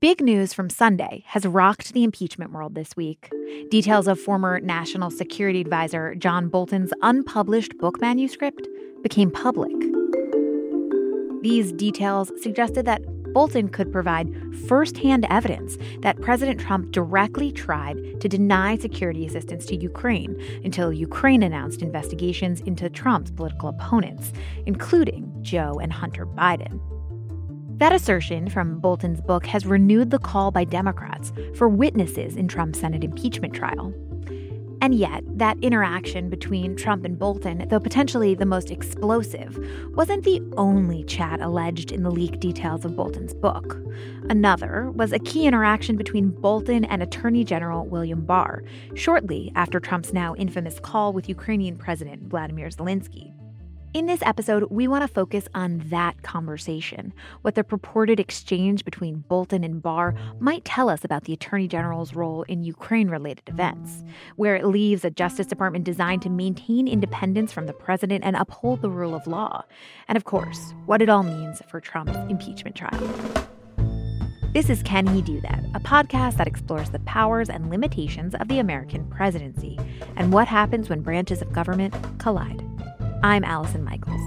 Big news from Sunday has rocked the impeachment world this week. Details of former National Security Advisor John Bolton's unpublished book manuscript became public. These details suggested that Bolton could provide firsthand evidence that President Trump directly tried to deny security assistance to Ukraine until Ukraine announced investigations into Trump's political opponents, including Joe and Hunter Biden. That assertion from Bolton's book has renewed the call by Democrats for witnesses in Trump's Senate impeachment trial. And yet, that interaction between Trump and Bolton, though potentially the most explosive, wasn't the only chat alleged in the leaked details of Bolton's book. Another was a key interaction between Bolton and Attorney General William Barr, shortly after Trump's now infamous call with Ukrainian President Vladimir Zelensky. In this episode, we want to focus on that conversation, what the purported exchange between Bolton and Barr might tell us about the Attorney General's role in Ukraine related events, where it leaves a Justice Department designed to maintain independence from the president and uphold the rule of law, and of course, what it all means for Trump's impeachment trial. This is Can He Do That, a podcast that explores the powers and limitations of the American presidency and what happens when branches of government collide. I'm Allison Michaels.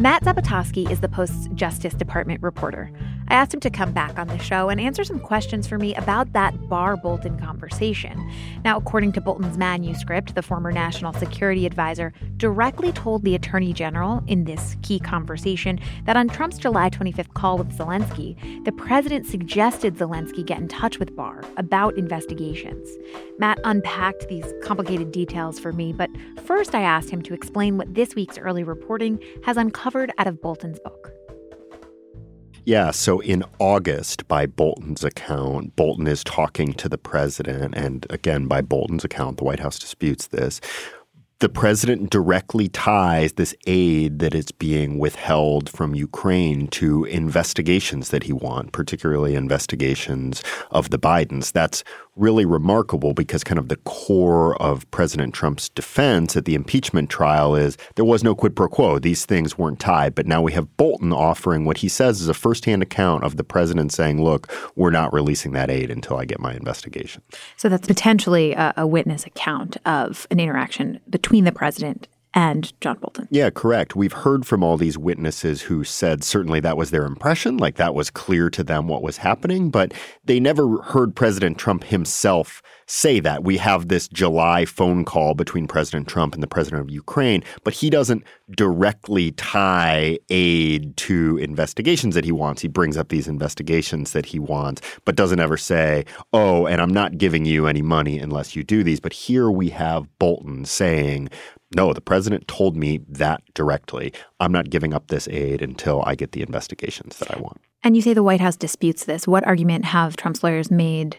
Matt Zapotosky is the Post's Justice Department reporter. I asked him to come back on the show and answer some questions for me about that Barr Bolton conversation. Now, according to Bolton's manuscript, the former national security advisor directly told the attorney general in this key conversation that on Trump's July 25th call with Zelensky, the president suggested Zelensky get in touch with Barr about investigations. Matt unpacked these complicated details for me, but first I asked him to explain what this week's early reporting has uncovered out of Bolton's book. Yeah, so in August, by Bolton's account, Bolton is talking to the president, and again, by Bolton's account, the White House disputes this the president directly ties this aid that is being withheld from Ukraine to investigations that he wants, particularly investigations of the Bidens. That's really remarkable because kind of the core of President Trump's defense at the impeachment trial is there was no quid pro quo. These things weren't tied. But now we have Bolton offering what he says is a firsthand account of the president saying, look, we're not releasing that aid until I get my investigation. So that's potentially a, a witness account of an interaction between the president and John Bolton. Yeah, correct. We've heard from all these witnesses who said certainly that was their impression, like that was clear to them what was happening, but they never heard President Trump himself say that. We have this July phone call between President Trump and the president of Ukraine, but he doesn't directly tie aid to investigations that he wants. He brings up these investigations that he wants, but doesn't ever say, oh, and I'm not giving you any money unless you do these. But here we have Bolton saying, no, the president told me that directly. I'm not giving up this aid until I get the investigations that I want. And you say the White House disputes this. What argument have Trump's lawyers made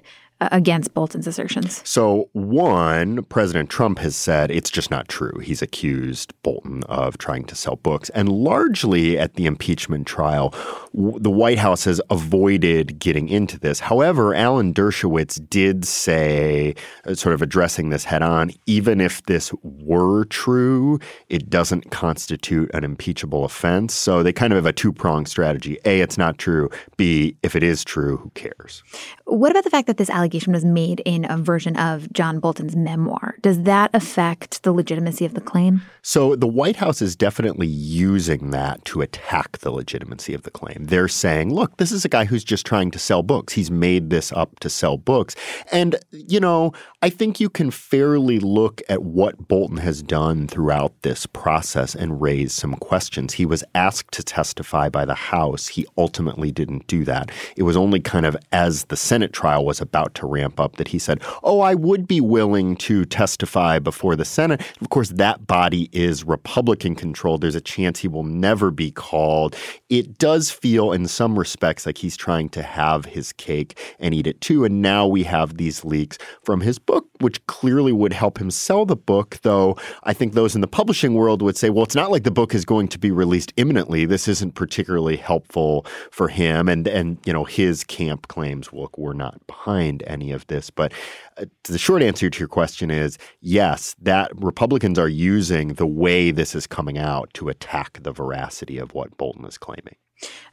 against Bolton's assertions? So, one, President Trump has said it's just not true. He's accused Bolton of trying to sell books. And largely at the impeachment trial, w- the White House has avoided getting into this. However, Alan Dershowitz did say, uh, sort of addressing this head on, even if this were true, it doesn't constitute an impeachable offense. So they kind of have a two pronged strategy. A, it's not true. B, if it is true, who cares? What about the fact that this allegation was made in a version of John Bolton's memoir? Does that affect the legitimacy of the claim? So the White House is definitely using that to attack the legitimacy of the claim. They're saying, look, this is a guy who's just trying to sell books. He's made this up to sell books. And, you know, I think you can fairly look at what Bolton has done throughout this process and raise some questions. He was asked to testify by the House. He ultimately didn't do that. It was only kind of as the Senate trial was about to to ramp up that he said, Oh, I would be willing to testify before the Senate. Of course, that body is Republican controlled. There's a chance he will never be called. It does feel, in some respects, like he's trying to have his cake and eat it too. And now we have these leaks from his book, which clearly would help him sell the book, though I think those in the publishing world would say, well, it's not like the book is going to be released imminently. This isn't particularly helpful for him. And, and you know, his camp claims, look, we're not behind any of this. But uh, the short answer to your question is yes, that Republicans are using the way this is coming out to attack the veracity of what Bolton is claiming.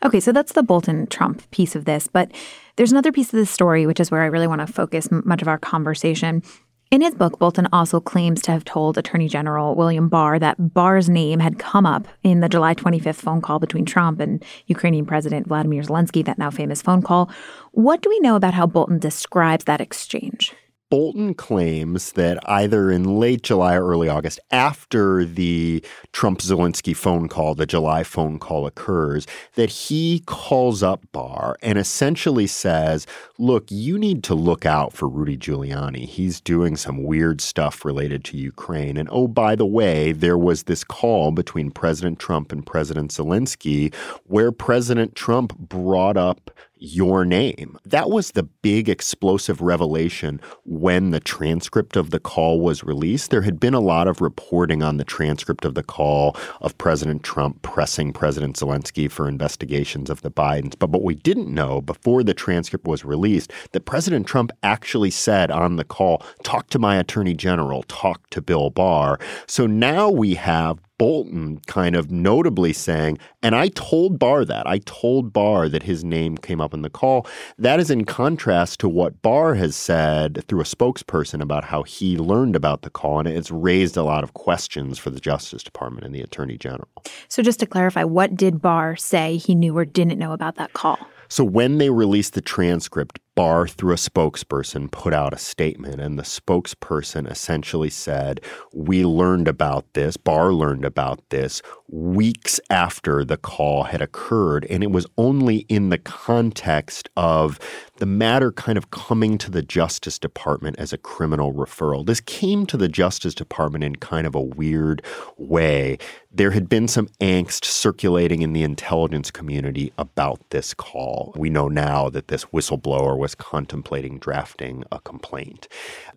Okay, so that's the Bolton Trump piece of this. But there's another piece of the story, which is where I really want to focus much of our conversation. In his book, Bolton also claims to have told Attorney General William Barr that Barr's name had come up in the July 25th phone call between Trump and Ukrainian President Vladimir Zelensky, that now famous phone call. What do we know about how Bolton describes that exchange? Bolton claims that either in late July or early August, after the Trump Zelensky phone call, the July phone call occurs, that he calls up Barr and essentially says, Look, you need to look out for Rudy Giuliani. He's doing some weird stuff related to Ukraine. And oh, by the way, there was this call between President Trump and President Zelensky where President Trump brought up your name. That was the big explosive revelation when the transcript of the call was released. There had been a lot of reporting on the transcript of the call of President Trump pressing President Zelensky for investigations of the Bidens. But what we didn't know before the transcript was released that President Trump actually said on the call, talk to my attorney general, talk to Bill Barr. So now we have Bolton kind of notably saying, and I told Barr that. I told Barr that his name came up in the call. That is in contrast to what Barr has said through a spokesperson about how he learned about the call. And it's raised a lot of questions for the Justice Department and the Attorney General. So, just to clarify, what did Barr say he knew or didn't know about that call? So, when they released the transcript, Barr, through a spokesperson, put out a statement, and the spokesperson essentially said, We learned about this, Barr learned about this weeks after the call had occurred. And it was only in the context of the matter kind of coming to the Justice Department as a criminal referral. This came to the Justice Department in kind of a weird way. There had been some angst circulating in the intelligence community about this call. We know now that this whistleblower was contemplating drafting a complaint.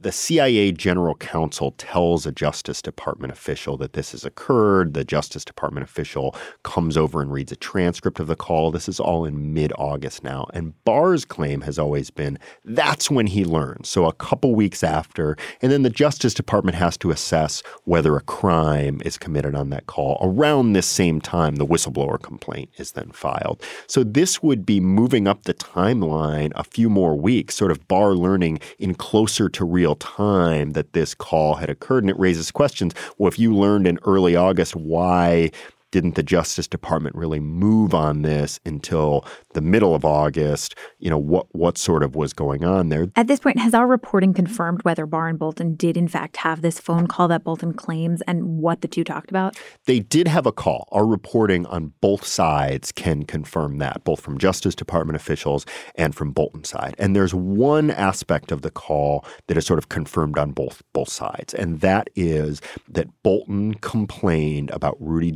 The CIA general counsel tells a Justice Department official that this has occurred. The Justice Department official comes over and reads a transcript of the call. This is all in mid August now. And Barr's claim has always been that's when he learned. So a couple weeks after. And then the Justice Department has to assess whether a crime is committed on that call. Around this same time, the whistleblower complaint is then filed. So this would be moving up the timeline a few more weeks, sort of Barr learning in closer to real time that this call had occurred. And it raises questions. Well, if you learned in early August why didn't the Justice Department really move on this until the middle of August? You know, what what sort of was going on there? At this point, has our reporting confirmed whether Barr and Bolton did in fact have this phone call that Bolton claims and what the two talked about? They did have a call. Our reporting on both sides can confirm that, both from Justice Department officials and from Bolton's side. And there's one aspect of the call that is sort of confirmed on both both sides, and that is that Bolton complained about Rudy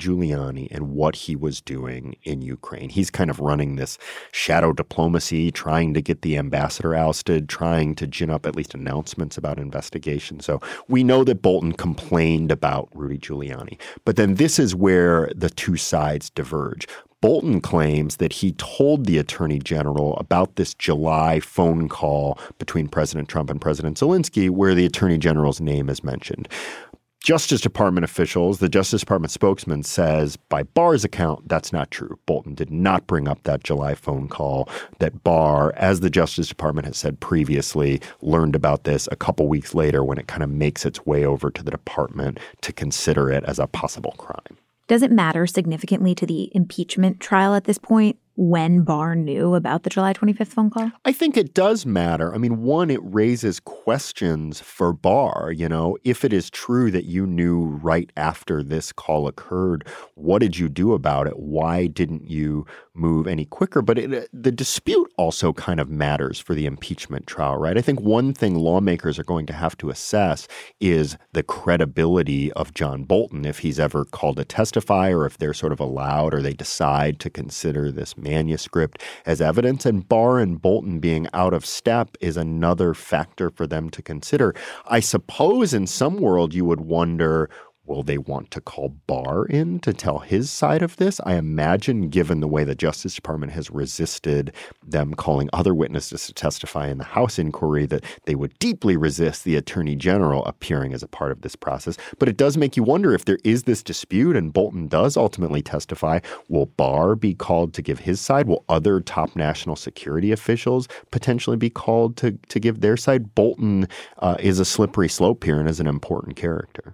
And what he was doing in Ukraine. He's kind of running this shadow diplomacy, trying to get the ambassador ousted, trying to gin up at least announcements about investigation. So we know that Bolton complained about Rudy Giuliani. But then this is where the two sides diverge. Bolton claims that he told the attorney general about this July phone call between President Trump and President Zelensky, where the attorney general's name is mentioned. Justice Department officials, the Justice Department spokesman says, by Barr's account, that's not true. Bolton did not bring up that July phone call. That Barr, as the Justice Department has said previously, learned about this a couple weeks later when it kind of makes its way over to the department to consider it as a possible crime. Does it matter significantly to the impeachment trial at this point when Barr knew about the July 25th phone call? I think it does matter. I mean, one, it raises questions for Barr. You know, if it is true that you knew right after this call occurred, what did you do about it? Why didn't you move any quicker? But it, uh, the dispute also kind of matters for the impeachment trial, right? I think one thing lawmakers are going to have to assess is the credibility of John Bolton if he's ever called to testify or if they're sort of allowed or they decide to consider this manuscript as evidence. And Barr and Bolton being out of step is another factor for them to consider. I suppose in some world you would wonder Will they want to call Barr in to tell his side of this? I imagine, given the way the Justice Department has resisted them calling other witnesses to testify in the House inquiry, that they would deeply resist the Attorney General appearing as a part of this process. But it does make you wonder if there is this dispute and Bolton does ultimately testify, will Barr be called to give his side? Will other top national security officials potentially be called to, to give their side? Bolton uh, is a slippery slope here and is an important character.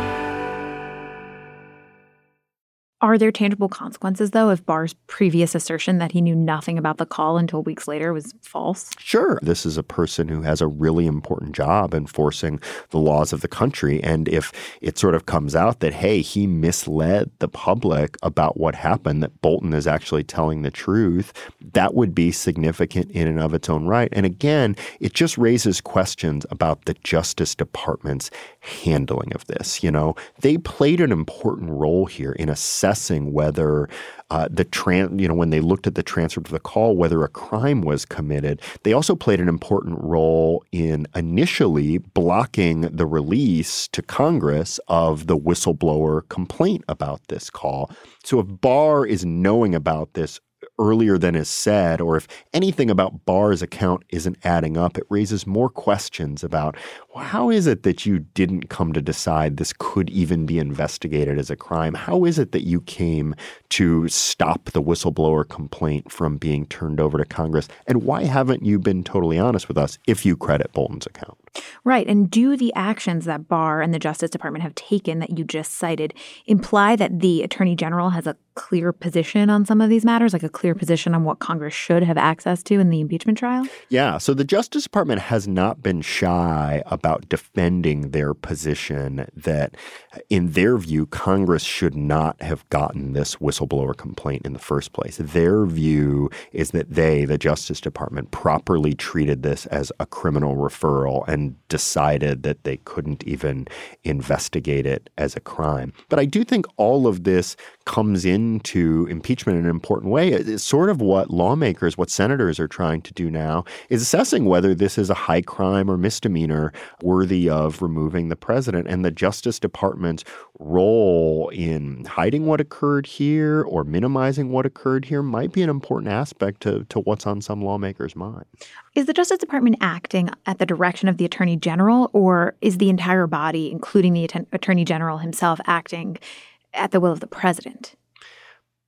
Are there tangible consequences, though, if Barr's previous assertion that he knew nothing about the call until weeks later was false? Sure. This is a person who has a really important job enforcing the laws of the country. And if it sort of comes out that, hey, he misled the public about what happened, that Bolton is actually telling the truth, that would be significant in and of its own right. And again, it just raises questions about the Justice Department's handling of this. You know, they played an important role here in assessing assessing whether uh, the tran- you know when they looked at the transcript of the call whether a crime was committed. They also played an important role in initially blocking the release to Congress of the whistleblower complaint about this call. So if Barr is knowing about this earlier than is said, or if anything about Barr's account isn't adding up, it raises more questions about well, how is it that you didn't come to decide this could even be investigated as a crime? How is it that you came to stop the whistleblower complaint from being turned over to Congress? And why haven't you been totally honest with us if you credit Bolton's account? Right. And do the actions that Barr and the Justice Department have taken that you just cited imply that the Attorney General has a clear position on some of these matters, like a clear mm-hmm. position on what Congress should have access to in the impeachment trial? Yeah. So the Justice Department has not been shy about defending their position that, in their view, Congress should not have gotten this whistleblower complaint in the first place. Their view is that they, the Justice Department, properly treated this as a criminal referral and decided that they couldn't even investigate it as a crime. But I do think all of this comes into impeachment in an important way. It's sort of what lawmakers, what senators are trying to do now is assessing whether this is a high crime or misdemeanor worthy of removing the president. And the Justice Department's role in hiding what occurred here or minimizing what occurred here might be an important aspect to, to what's on some lawmakers' mind. Is the Justice Department acting at the direction of the Attorney General, or is the entire body, including the Attorney General himself, acting at the will of the president?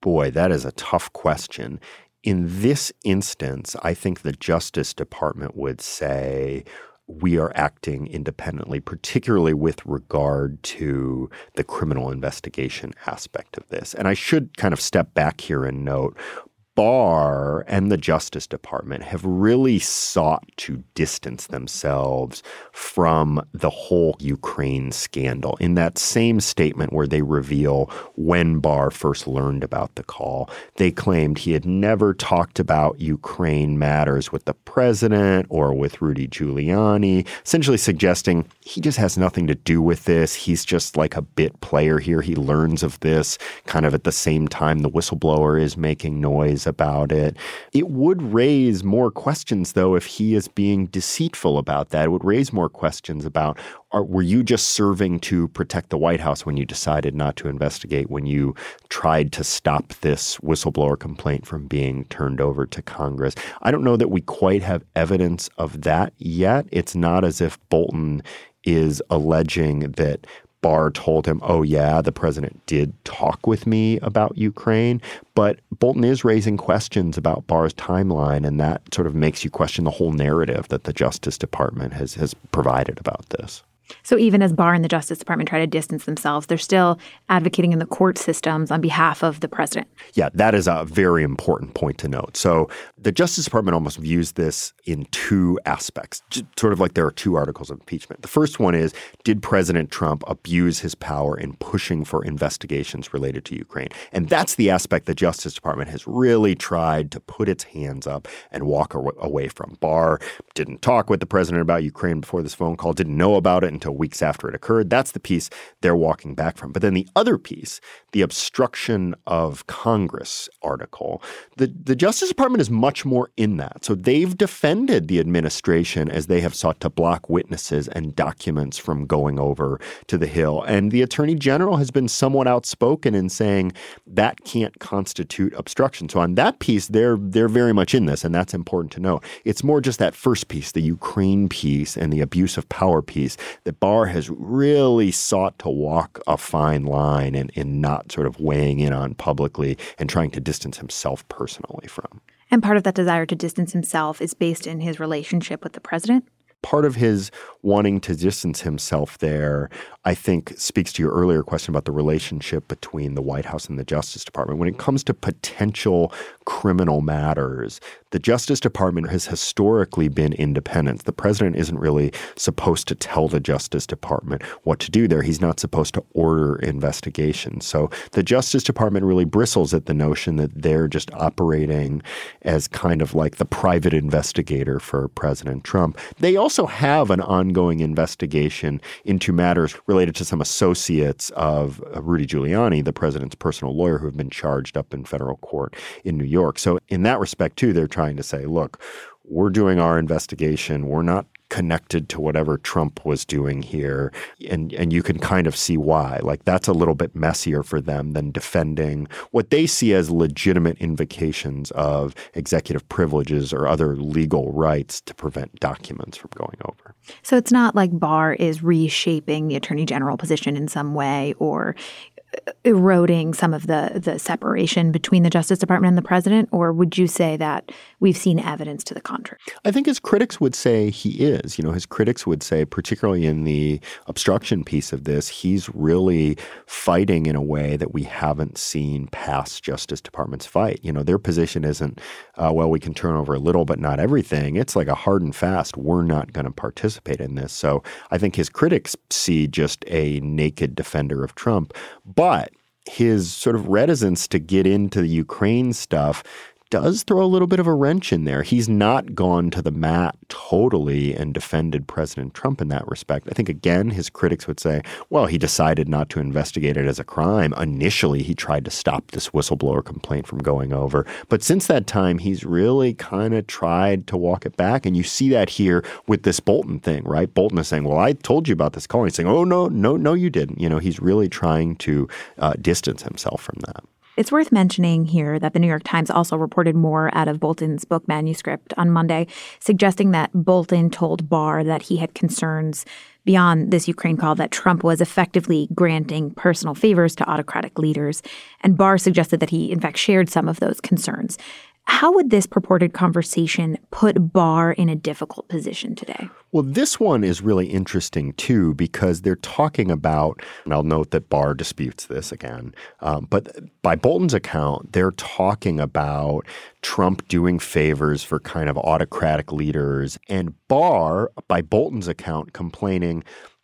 Boy, that is a tough question. In this instance, I think the Justice Department would say we are acting independently, particularly with regard to the criminal investigation aspect of this. And I should kind of step back here and note Barr and the Justice Department have really sought to distance themselves from the whole Ukraine scandal. In that same statement where they reveal when Barr first learned about the call, they claimed he had never talked about Ukraine matters with the president or with Rudy Giuliani, essentially suggesting he just has nothing to do with this. He's just like a bit player here. He learns of this kind of at the same time the whistleblower is making noise about it. It would raise more questions, though, if he is being deceitful about that. It would raise more questions about are, were you just serving to protect the White House when you decided not to investigate, when you tried to stop this whistleblower complaint from being turned over to Congress? I don't know that we quite have evidence of that yet. It's not as if Bolton is alleging that Barr told him, oh, yeah, the president did talk with me about Ukraine. But Bolton is raising questions about Barr's timeline, and that sort of makes you question the whole narrative that the Justice Department has, has provided about this. So even as Barr and the Justice Department try to distance themselves, they're still advocating in the court systems on behalf of the president. Yeah, that is a very important point to note. So the Justice Department almost views this in two aspects, sort of like there are two articles of impeachment. The first one is Did President Trump abuse his power in pushing for investigations related to Ukraine? And that's the aspect the Justice Department has really tried to put its hands up and walk away from. Barr didn't talk with the president about Ukraine before this phone call, didn't know about it until weeks after it occurred. That's the piece they're walking back from. But then the other piece, the obstruction of Congress article, the, the Justice Department is much more in that. So they've defended the administration as they have sought to block witnesses and documents from going over to the Hill. And the Attorney General has been somewhat outspoken in saying that can't constitute obstruction. So on that piece, they're they're very much in this, and that's important to know. It's more just that first piece, the Ukraine piece and the abuse of power piece, that Barr has really sought to walk a fine line and in not sort of weighing in on publicly and trying to distance himself personally from. And part of that desire to distance himself is based in his relationship with the president? part of his wanting to distance himself there, I think, speaks to your earlier question about the relationship between the White House and the Justice Department. When it comes to potential criminal matters, the Justice Department has historically been independent. The president isn't really supposed to tell the Justice Department what to do there. He's not supposed to order investigations. So the Justice Department really bristles at the notion that they're just operating as kind of like the private investigator for President Trump. They also have an ongoing investigation into matters related to some associates of uh, Rudy Giuliani, the president's personal lawyer, who have been charged up in federal court in New York. So, in that respect, too, they're trying to say, look, we're doing our investigation. We're not connected to whatever Trump was doing here. And, and you can kind of see why. Like that's a little bit messier for them than defending what they see as legitimate invocations of executive privileges or other legal rights to prevent documents from going over. So it's not like Barr is reshaping the attorney general position in some way or eroding some of the the separation between the Justice Department and the president, or would you say that we've seen evidence to the contrary? I think his critics would say he is. You know, his critics would say, particularly in the obstruction piece of this, he's really fighting in a way that we haven't seen past Justice Departments fight. You know, their position isn't, uh, well, we can turn over a little, but not everything. It's like a hard and fast. We're not going to participate in this. So I think his critics see just a naked defender of Trump. But but his sort of reticence to get into the Ukraine stuff does throw a little bit of a wrench in there. He's not gone to the mat totally and defended President Trump in that respect. I think, again, his critics would say, well, he decided not to investigate it as a crime. Initially, he tried to stop this whistleblower complaint from going over. But since that time, he's really kind of tried to walk it back. And you see that here with this Bolton thing, right? Bolton is saying, well, I told you about this call. He's saying, oh, no, no, no, you didn't. You know, he's really trying to uh, distance himself from that. It's worth mentioning here that the New York Times also reported more out of Bolton's book manuscript on Monday, suggesting that Bolton told Barr that he had concerns beyond this Ukraine call that Trump was effectively granting personal favors to autocratic leaders. And Barr suggested that he, in fact, shared some of those concerns. How would this purported conversation put Barr in a difficult position today? Well, this one is really interesting too because they're talking about, and I'll note that Barr disputes this again, um, but by Bolton's account, they're talking about Trump doing favors for kind of autocratic leaders, and Barr, by Bolton's account, complaining,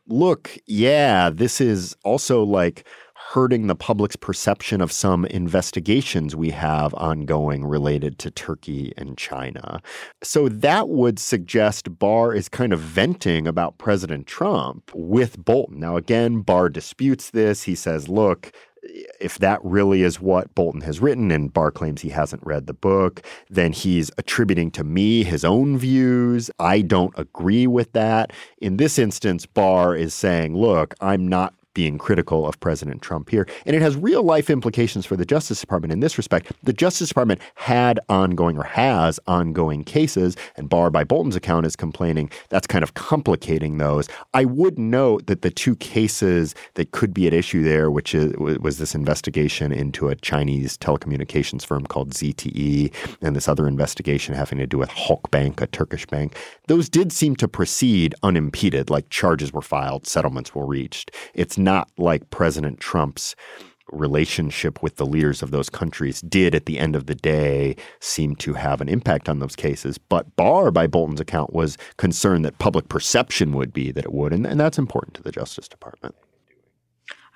look, yeah, this is also like hurting the public's perception of some investigations we have ongoing related to Turkey and China. So that would suggest Barr is kind of venting about President Trump with Bolton. Now, again, Barr disputes this. He says, look, if that really is what Bolton has written, and Barr claims he hasn't read the book, then he's attributing to me his own views. I don't agree with that. In this instance, Barr is saying, look, I'm not being critical of President Trump here. And it has real life implications for the Justice Department in this respect. The Justice Department had ongoing or has ongoing cases, and Barr, by Bolton's account, is complaining that's kind of complicating those. I would note that the two cases that could be at issue there, which is, was this investigation into a Chinese telecommunications firm called ZTE and this other investigation having to do with Halk Bank, a Turkish bank, those did seem to proceed unimpeded, like charges were filed, settlements were reached. It's not like President Trump's relationship with the leaders of those countries did at the end of the day seem to have an impact on those cases. But Barr, by Bolton's account, was concerned that public perception would be that it would. And, and that's important to the Justice Department.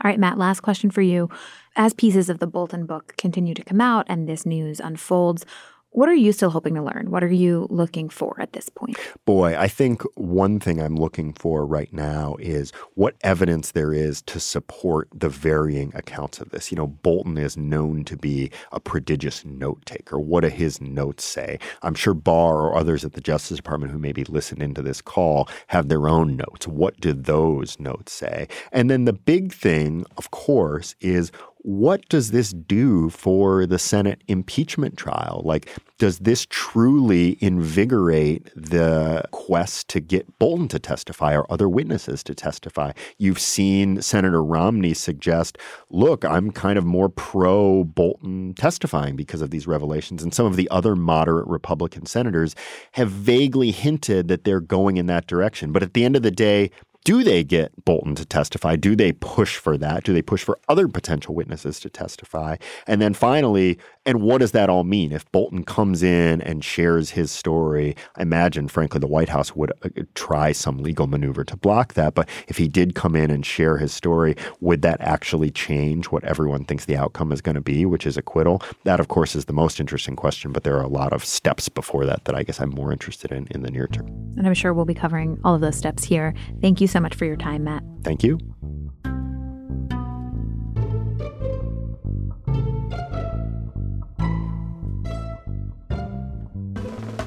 All right, Matt, last question for you. As pieces of the Bolton book continue to come out and this news unfolds, what are you still hoping to learn? What are you looking for at this point? Boy, I think one thing I'm looking for right now is what evidence there is to support the varying accounts of this. You know, Bolton is known to be a prodigious note taker. What do his notes say? I'm sure Barr or others at the Justice Department who maybe listened into this call have their own notes. What do those notes say? And then the big thing, of course, is what does this do for the Senate impeachment trial? Like, does this truly invigorate the quest to get Bolton to testify or other witnesses to testify? You've seen Senator Romney suggest, look, I'm kind of more pro Bolton testifying because of these revelations. And some of the other moderate Republican senators have vaguely hinted that they're going in that direction. But at the end of the day, do they get Bolton to testify? Do they push for that? Do they push for other potential witnesses to testify? And then finally, and what does that all mean? If Bolton comes in and shares his story, I imagine, frankly, the White House would uh, try some legal maneuver to block that. But if he did come in and share his story, would that actually change what everyone thinks the outcome is going to be, which is acquittal? That, of course, is the most interesting question. But there are a lot of steps before that that I guess I'm more interested in in the near term. And I'm sure we'll be covering all of those steps here. Thank you so much for your time, Matt. Thank you.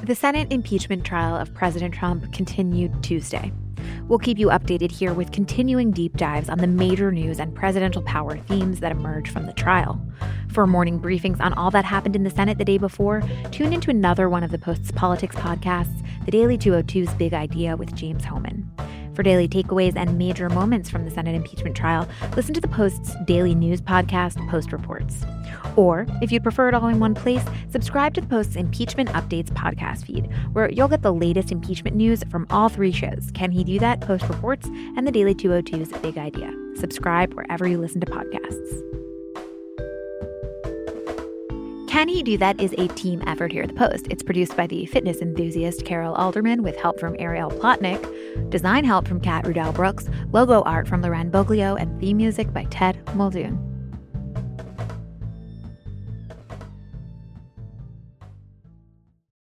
The Senate impeachment trial of President Trump continued Tuesday. We'll keep you updated here with continuing deep dives on the major news and presidential power themes that emerge from the trial. For morning briefings on all that happened in the Senate the day before, tune into another one of the Post's politics podcasts, The Daily 202's Big Idea with James Hohmann. For daily takeaways and major moments from the Senate impeachment trial, listen to the Post's daily news podcast, Post Reports. Or, if you'd prefer it all in one place, subscribe to the Post's Impeachment Updates podcast feed, where you'll get the latest impeachment news from all three shows Can He Do That, Post Reports, and the Daily 202's Big Idea. Subscribe wherever you listen to podcasts. Can He Do That is a team effort here at The Post. It's produced by the fitness enthusiast Carol Alderman with help from Ariel Plotnick, design help from Kat Rudell Brooks, logo art from Loren Boglio, and theme music by Ted Muldoon.